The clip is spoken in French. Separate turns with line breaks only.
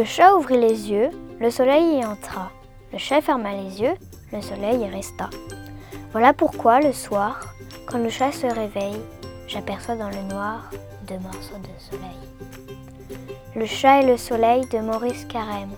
Le chat ouvrit les yeux, le soleil y entra. Le chat ferma les yeux, le soleil y resta. Voilà pourquoi le soir, quand le chat se réveille, j'aperçois dans le noir deux morceaux de soleil. Le chat et le soleil de Maurice Carême.